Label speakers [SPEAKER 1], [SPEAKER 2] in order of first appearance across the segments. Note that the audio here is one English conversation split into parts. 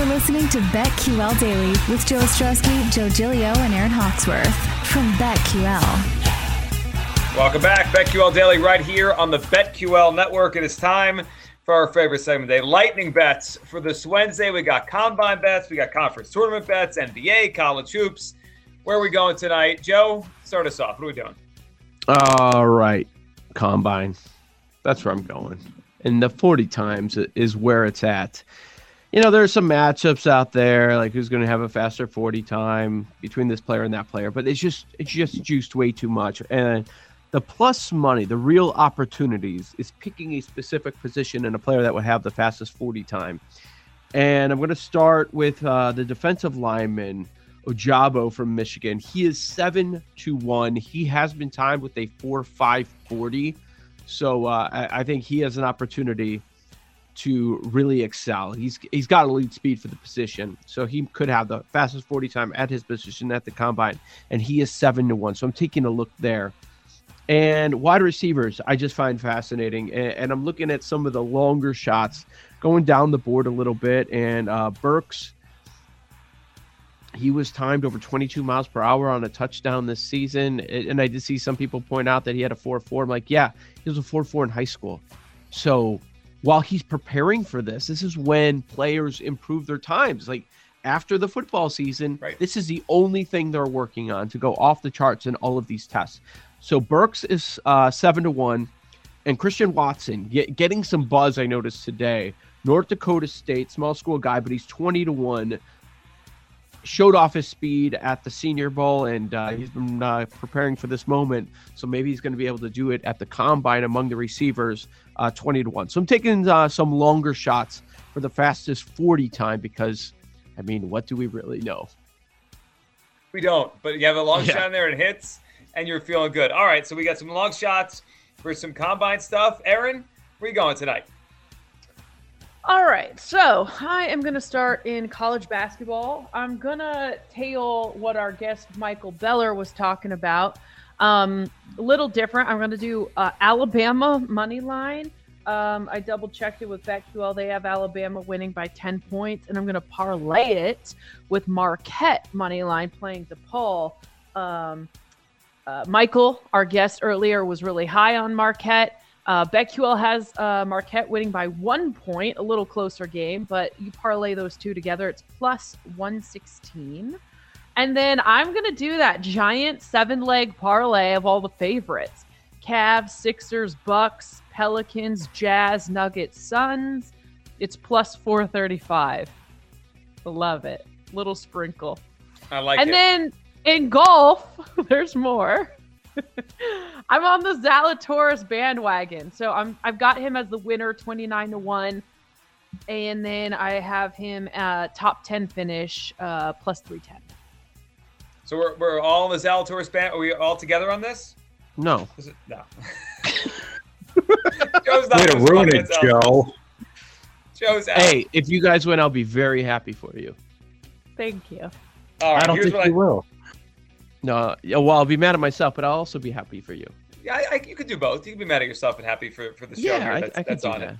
[SPEAKER 1] You're listening to BetQL Daily with Joe Ostrowski, Joe Gilio, and Aaron Hawksworth from BetQL.
[SPEAKER 2] Welcome back, BetQL Daily, right here on the BetQL Network. It is time for our favorite segment today, lightning bets for this Wednesday. We got combine bets, we got conference tournament bets, NBA, college hoops. Where are we going tonight? Joe, start us off. What are we doing?
[SPEAKER 3] All right, combine. That's where I'm going. And the 40 times is where it's at. You know, there's some matchups out there, like who's going to have a faster 40 time between this player and that player, but it's just it's just juiced way too much. And the plus money, the real opportunities, is picking a specific position and a player that would have the fastest 40 time. And I'm going to start with uh, the defensive lineman Ojabo from Michigan. He is seven to one. He has been timed with a four five forty, so uh, I, I, think he has an opportunity to really excel. He's he's got elite speed for the position, so he could have the fastest forty time at his position at the combine, and he is seven to one. So I'm taking a look there. And wide receivers, I just find fascinating, and, and I'm looking at some of the longer shots going down the board a little bit, and uh, Burks he was timed over 22 miles per hour on a touchdown this season. And I did see some people point out that he had a 4 4. I'm like, yeah, he was a 4 4 in high school. So while he's preparing for this, this is when players improve their times. Like after the football season, right. this is the only thing they're working on to go off the charts in all of these tests. So Burks is uh, 7 to 1. And Christian Watson get, getting some buzz, I noticed today. North Dakota State, small school guy, but he's 20 to 1 showed off his speed at the Senior Bowl, and uh, he's been uh, preparing for this moment. So maybe he's going to be able to do it at the combine among the receivers, uh, twenty to one. So I'm taking uh, some longer shots for the fastest forty time because, I mean, what do we really know?
[SPEAKER 2] We don't, but you have a long yeah. shot in there and hits, and you're feeling good. All right, so we got some long shots for some combine stuff. Aaron, where you going tonight?
[SPEAKER 4] All right, so I am going to start in college basketball. I'm going to tail what our guest Michael Beller was talking about. Um, a little different. I'm going to do uh, Alabama money line. Um, I double checked it with BetQL. They have Alabama winning by 10 points, and I'm going to parlay it with Marquette money line playing DePaul. Um, uh, Michael, our guest earlier, was really high on Marquette. Uh, BetQL has uh, Marquette winning by one point, a little closer game, but you parlay those two together, it's plus 116. And then I'm going to do that giant seven leg parlay of all the favorites Cavs, Sixers, Bucks, Pelicans, Jazz, Nuggets, Suns. It's plus 435. Love it. Little sprinkle.
[SPEAKER 2] I like
[SPEAKER 4] and
[SPEAKER 2] it.
[SPEAKER 4] And then in golf, there's more. I'm on the Zalatoris bandwagon. So I'm I've got him as the winner 29 to 1. And then I have him at top 10 finish uh, plus 310.
[SPEAKER 2] So we're, we're all in the Zalatoris band. Are we all together on this?
[SPEAKER 3] No.
[SPEAKER 2] It, no.
[SPEAKER 5] Joe's not Way to ruin it, Joe.
[SPEAKER 2] Joe's out.
[SPEAKER 3] Hey, if you guys win, I'll be very happy for you.
[SPEAKER 4] Thank you.
[SPEAKER 5] All right, I don't think you I, will.
[SPEAKER 3] No, well, I'll be mad at myself, but I'll also be happy for you.
[SPEAKER 2] Yeah, I, I, you could do both. You can be mad at yourself and happy for, for the show
[SPEAKER 3] yeah,
[SPEAKER 2] here that's,
[SPEAKER 3] I,
[SPEAKER 2] that's on
[SPEAKER 3] that.
[SPEAKER 2] it.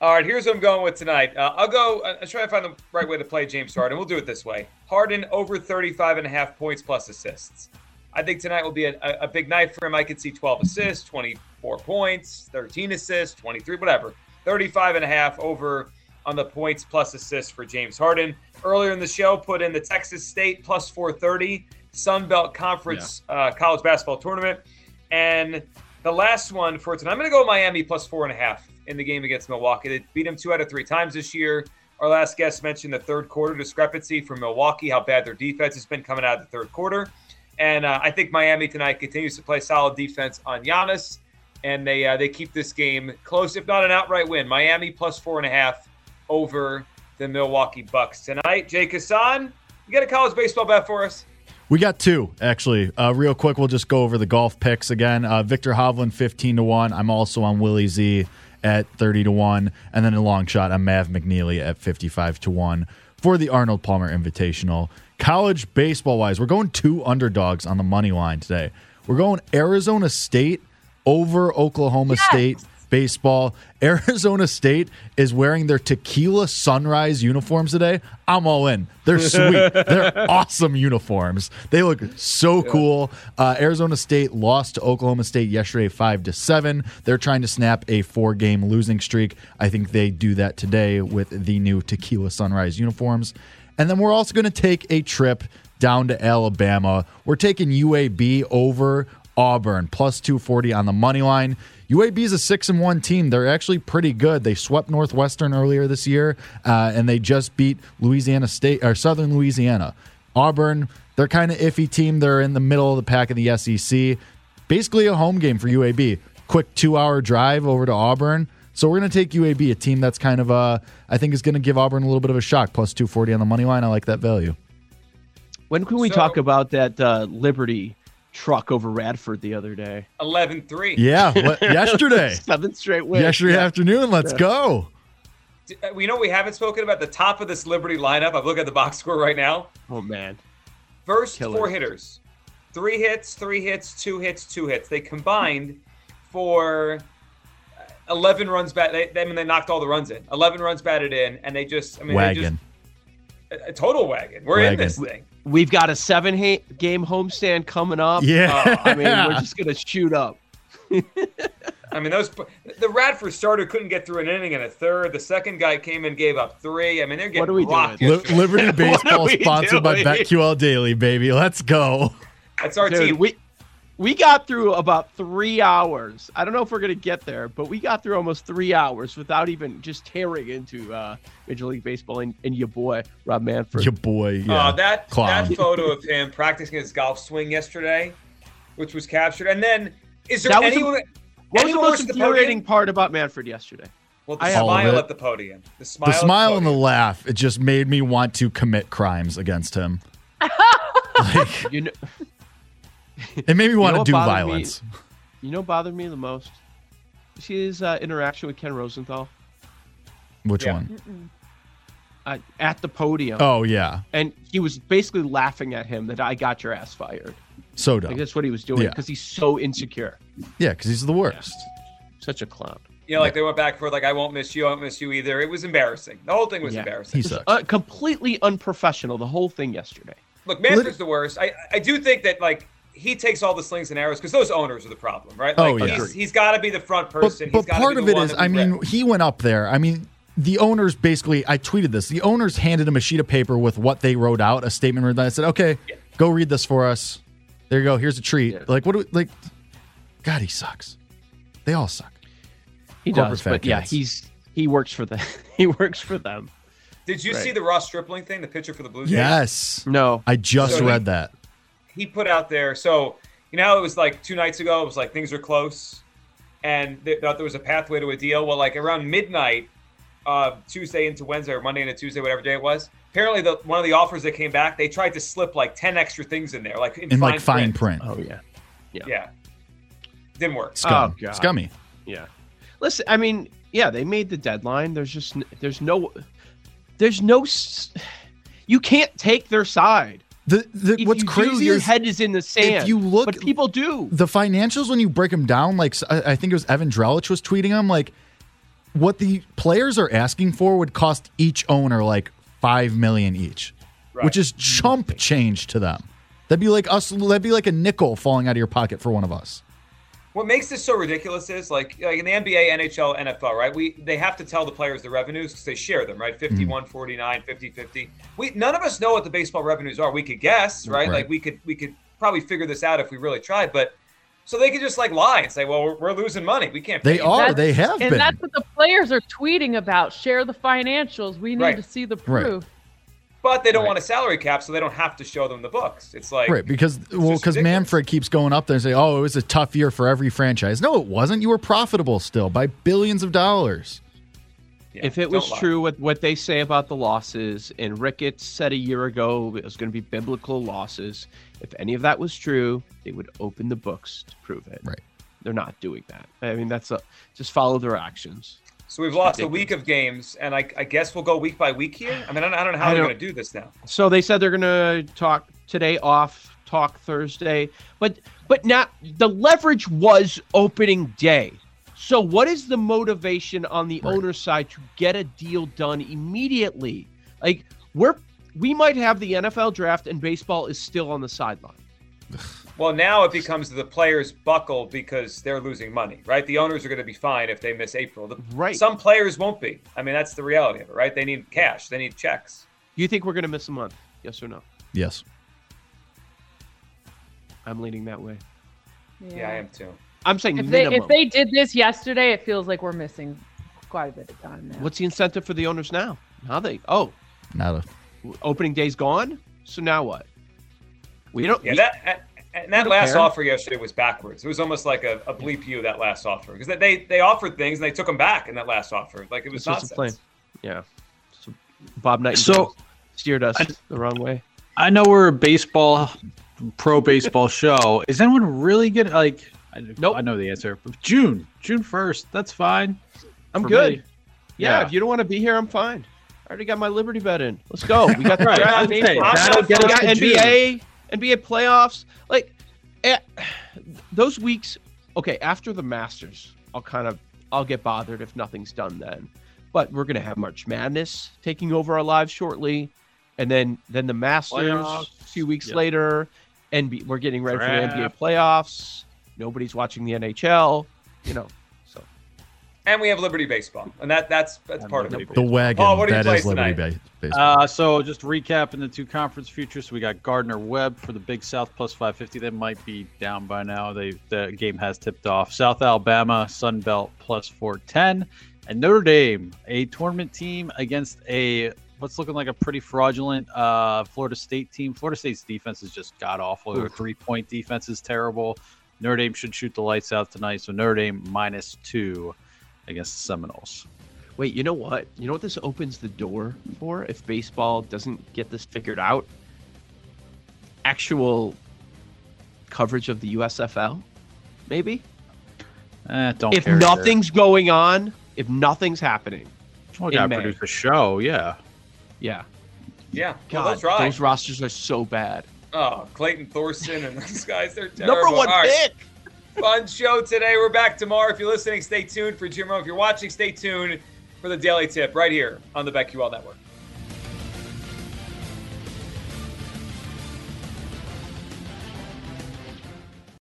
[SPEAKER 2] All right, here's what I'm going with tonight. Uh, I'll go. Uh, I'll try to find the right way to play James Harden. We'll do it this way: Harden over 35 and a half points plus assists. I think tonight will be a, a, a big night for him. I could see 12 assists, 24 points, 13 assists, 23, whatever. 35 and a half over on the points plus assists for James Harden. Earlier in the show, put in the Texas State plus 430 Sun Belt Conference yeah. uh, college basketball tournament. And the last one for tonight, I'm going to go Miami plus four and a half in the game against Milwaukee. They beat them two out of three times this year. Our last guest mentioned the third quarter discrepancy for Milwaukee, how bad their defense has been coming out of the third quarter. And uh, I think Miami tonight continues to play solid defense on Giannis, and they uh, they keep this game close, if not an outright win. Miami plus four and a half over the Milwaukee Bucks tonight. Jay Kassan, you got a college baseball bet for us?
[SPEAKER 6] We got two actually. Uh, real quick, we'll just go over the golf picks again. Uh, Viktor Hovland fifteen to one. I'm also on Willie Z at thirty to one, and then a long shot on Mav McNealy at fifty five to one for the Arnold Palmer Invitational. College baseball wise, we're going two underdogs on the money line today. We're going Arizona State over Oklahoma yes. State baseball. Arizona State is wearing their tequila sunrise uniforms today. I'm all in. They're sweet. They're awesome uniforms. They look so cool. Uh, Arizona State lost to Oklahoma State yesterday, five to seven. They're trying to snap a four-game losing streak. I think they do that today with the new tequila sunrise uniforms. And then we're also going to take a trip down to Alabama. We're taking UAB over Auburn plus 240 on the money line. UAB is a six and one team. They're actually pretty good. They swept Northwestern earlier this year, uh, and they just beat Louisiana State or Southern Louisiana. Auburn, they're kind of iffy team. They're in the middle of the pack of the SEC. Basically, a home game for UAB. Quick two hour drive over to Auburn. So we're going to take UAB, a team that's kind of, uh, I think, is going to give Auburn a little bit of a shock. Plus 240 on the money line. I like that value.
[SPEAKER 3] When can we so, talk about that uh, Liberty truck over Radford the other day?
[SPEAKER 2] 11 3.
[SPEAKER 6] Yeah, yesterday.
[SPEAKER 3] Seventh straight win.
[SPEAKER 6] Yesterday yeah. afternoon. Let's yeah. go.
[SPEAKER 2] We uh, know we haven't spoken about the top of this Liberty lineup. I've looked at the box score right now.
[SPEAKER 3] Oh, man.
[SPEAKER 2] First Killer. four hitters three hits, three hits, two hits, two hits. They combined for 11 runs batted. I mean, they knocked all the runs in. 11 runs batted in, and they just, I mean,
[SPEAKER 6] wagon.
[SPEAKER 2] Just, a, total wagon. We're wagon. in this thing.
[SPEAKER 3] We've got a seven game homestand coming up.
[SPEAKER 6] Yeah.
[SPEAKER 3] Uh, I mean, we're just going to shoot up.
[SPEAKER 2] I mean, those the Radford starter couldn't get through an inning and a third. The second guy came and gave up three. I mean, they're getting what are we rocked.
[SPEAKER 6] Doing? Liberty Baseball sponsored doing? by BetQL Daily, baby. Let's go.
[SPEAKER 2] That's our
[SPEAKER 3] Dude,
[SPEAKER 2] team.
[SPEAKER 3] We we got through about three hours. I don't know if we're gonna get there, but we got through almost three hours without even just tearing into uh, Major League Baseball and, and your boy Rob Manfred.
[SPEAKER 6] Your boy,
[SPEAKER 2] uh, yeah. Uh, that Clown. that photo of him practicing his golf swing yesterday, which was captured, and then is there
[SPEAKER 3] that
[SPEAKER 2] anyone?
[SPEAKER 3] Was what was the most infuriating part about Manfred yesterday?
[SPEAKER 2] Well, the I smile at the podium. The smile,
[SPEAKER 6] the smile the and the laugh. It just made me want to commit crimes against him.
[SPEAKER 3] like, you know,
[SPEAKER 6] it made me want you know to do violence.
[SPEAKER 3] Me, you know, bothered me the most. See his uh, interaction with Ken Rosenthal.
[SPEAKER 6] Which yeah. one?
[SPEAKER 3] Uh, at the podium.
[SPEAKER 6] Oh yeah,
[SPEAKER 3] and he was basically laughing at him that I got your ass fired.
[SPEAKER 6] So dumb.
[SPEAKER 3] Like that's what he was doing because yeah. he's so insecure.
[SPEAKER 6] Yeah, because he's the worst.
[SPEAKER 3] Yeah. Such a clown.
[SPEAKER 2] You know, like they went back for like, I won't miss you, I won't miss you either. It was embarrassing. The whole thing was embarrassing.
[SPEAKER 6] He sucks.
[SPEAKER 3] Uh, completely unprofessional. The whole thing yesterday.
[SPEAKER 2] Look, Manfred's the worst. I I do think that like he takes all the slings and arrows because those owners are the problem, right?
[SPEAKER 6] Like, oh yeah,
[SPEAKER 2] he's, he's got to be the front person.
[SPEAKER 6] But, but part of it is, I mean, he went up there. I mean, the owners basically. I tweeted this. The owners handed him a sheet of paper with what they wrote out, a statement written. I said, "Okay, yeah. go read this for us. There you go. Here's a treat." Yeah. Like what? Do we, like, God, he sucks. They all suck.
[SPEAKER 3] He Corporate does, but kids. yeah, he's he works for them. he works for them.
[SPEAKER 2] Did you right. see the Ross Stripling thing, the pitcher for the Blue Blues?
[SPEAKER 6] Yes.
[SPEAKER 3] No.
[SPEAKER 6] I just so read he, that
[SPEAKER 2] he put out there. So you know, it was like two nights ago. It was like things are close, and they thought there was a pathway to a deal. Well, like around midnight, uh, Tuesday into Wednesday or Monday into Tuesday, whatever day it was. Apparently, the one of the offers that came back, they tried to slip like ten extra things in there, like in,
[SPEAKER 6] in
[SPEAKER 2] fine
[SPEAKER 6] like fine print.
[SPEAKER 3] print. Oh yeah,
[SPEAKER 2] yeah, yeah. Didn't work.
[SPEAKER 6] Scum. Oh, Scummy.
[SPEAKER 3] Yeah. Listen, I mean, yeah, they made the deadline. There's just there's no there's no you can't take their side.
[SPEAKER 6] The, the what's crazy
[SPEAKER 3] do, your head is in the sand.
[SPEAKER 6] If you look,
[SPEAKER 3] but people do
[SPEAKER 6] the financials when you break them down. Like I think it was Evan Drellich was tweeting them. Like what the players are asking for would cost each owner like five million each, right. which is mm-hmm. chump change to them. That'd be like us. That'd be like a nickel falling out of your pocket for one of us
[SPEAKER 2] what makes this so ridiculous is like like in the NBA, NHL, NFL, right? We they have to tell the players the revenues because they share them, right? 51, mm. 49, 50, 50. We none of us know what the baseball revenues are. We could guess, right? right? Like we could we could probably figure this out if we really tried, but so they could just like lie and say, "Well, we're, we're losing money. We can't."
[SPEAKER 6] they are. They have
[SPEAKER 4] and
[SPEAKER 6] been.
[SPEAKER 4] that's what the players are tweeting about. Share the financials. We need right. to see the proof. Right
[SPEAKER 2] but they don't right. want a salary cap, so they don't have to show them the books. It's like
[SPEAKER 6] right because well because Manfred keeps going up there and say, "Oh, it was a tough year for every franchise." No, it wasn't. You were profitable still by billions of dollars.
[SPEAKER 3] Yeah, if it was lie. true what what they say about the losses, and Ricketts said a year ago it was going to be biblical losses. If any of that was true, they would open the books to prove it.
[SPEAKER 6] Right.
[SPEAKER 3] They're not doing that. I mean, that's a just follow their actions.
[SPEAKER 2] So we've lost a week of games, and I, I, guess we'll go week by week here. I mean, I don't, I don't know how they're going to do this now.
[SPEAKER 3] So they said they're going to talk today off, talk Thursday, but but not the leverage was opening day. So, what is the motivation on the right. owner's side to get a deal done immediately? Like, we're we might have the NFL draft and baseball is still on the sideline.
[SPEAKER 2] Well, now it becomes the players buckle because they're losing money, right? The owners are going to be fine if they miss April. The,
[SPEAKER 3] right.
[SPEAKER 2] Some players won't be. I mean, that's the reality of it, right? They need cash. They need checks.
[SPEAKER 3] Do you think we're going to miss a month? Yes or no?
[SPEAKER 6] Yes.
[SPEAKER 3] I'm leaning that way.
[SPEAKER 2] Yeah, yeah I am too.
[SPEAKER 3] I'm saying
[SPEAKER 4] if
[SPEAKER 3] minimum.
[SPEAKER 4] they if they did this yesterday, it feels like we're missing quite a bit of time now.
[SPEAKER 3] What's the incentive for the owners now? How they? Oh,
[SPEAKER 6] now the
[SPEAKER 3] opening day's gone. So now what? We don't.
[SPEAKER 2] Yeah,
[SPEAKER 3] we,
[SPEAKER 2] that and that last care. offer yesterday was backwards. It was almost like a, a bleep you that last offer because they they offered things and they took them back in that last offer. Like it was it's nonsense.
[SPEAKER 3] Yeah. So Bob Knight
[SPEAKER 5] so
[SPEAKER 3] steered us I, the wrong way.
[SPEAKER 5] I know we're a baseball pro baseball show. Is anyone really good? Like I, nope. I know the answer. June, June first. That's fine.
[SPEAKER 3] I'm good. Yeah, yeah, if you don't want to be here, I'm fine. I already got my Liberty bet in. Let's go. We got the draft.
[SPEAKER 5] Okay. That'll get
[SPEAKER 3] NBA, June. NBA playoffs. Like eh, those weeks. Okay, after the Masters, I'll kind of I'll get bothered if nothing's done then. But we're gonna have March Madness taking over our lives shortly, and then then the Masters playoffs. a few weeks yep. later, and we're getting ready Draft. for the NBA playoffs. Nobody's watching the NHL. You know.
[SPEAKER 2] And we have Liberty Baseball, and that that's that's and part of it.
[SPEAKER 6] The wagon. Oh, what do you that is Liberty ba- Baseball.
[SPEAKER 5] Uh, so just recapping the two conference futures. So we got Gardner Webb for the Big South plus 550. They might be down by now. They the game has tipped off. South Alabama Sun Belt plus 410, and Notre Dame a tournament team against a what's looking like a pretty fraudulent uh, Florida State team. Florida State's defense is just god awful. Their three point defense is terrible. Notre Dame should shoot the lights out tonight. So Notre Dame minus two against the Seminoles.
[SPEAKER 3] Wait, you know what? You know what this opens the door for if baseball doesn't get this figured out? Actual coverage of the USFL, maybe?
[SPEAKER 5] Eh, don't
[SPEAKER 3] if nothing's going on, if nothing's happening.
[SPEAKER 5] Well, gotta produce a show, yeah.
[SPEAKER 3] Yeah.
[SPEAKER 2] Yeah.
[SPEAKER 3] God, well, right. those rosters are so bad.
[SPEAKER 2] Oh, Clayton Thorson and those guys, they're terrible.
[SPEAKER 3] Number one All pick.
[SPEAKER 2] Right. Fun show today. We're back tomorrow. If you're listening, stay tuned for Jim Rome. If you're watching, stay tuned for the Daily Tip right here on the BetQL Network.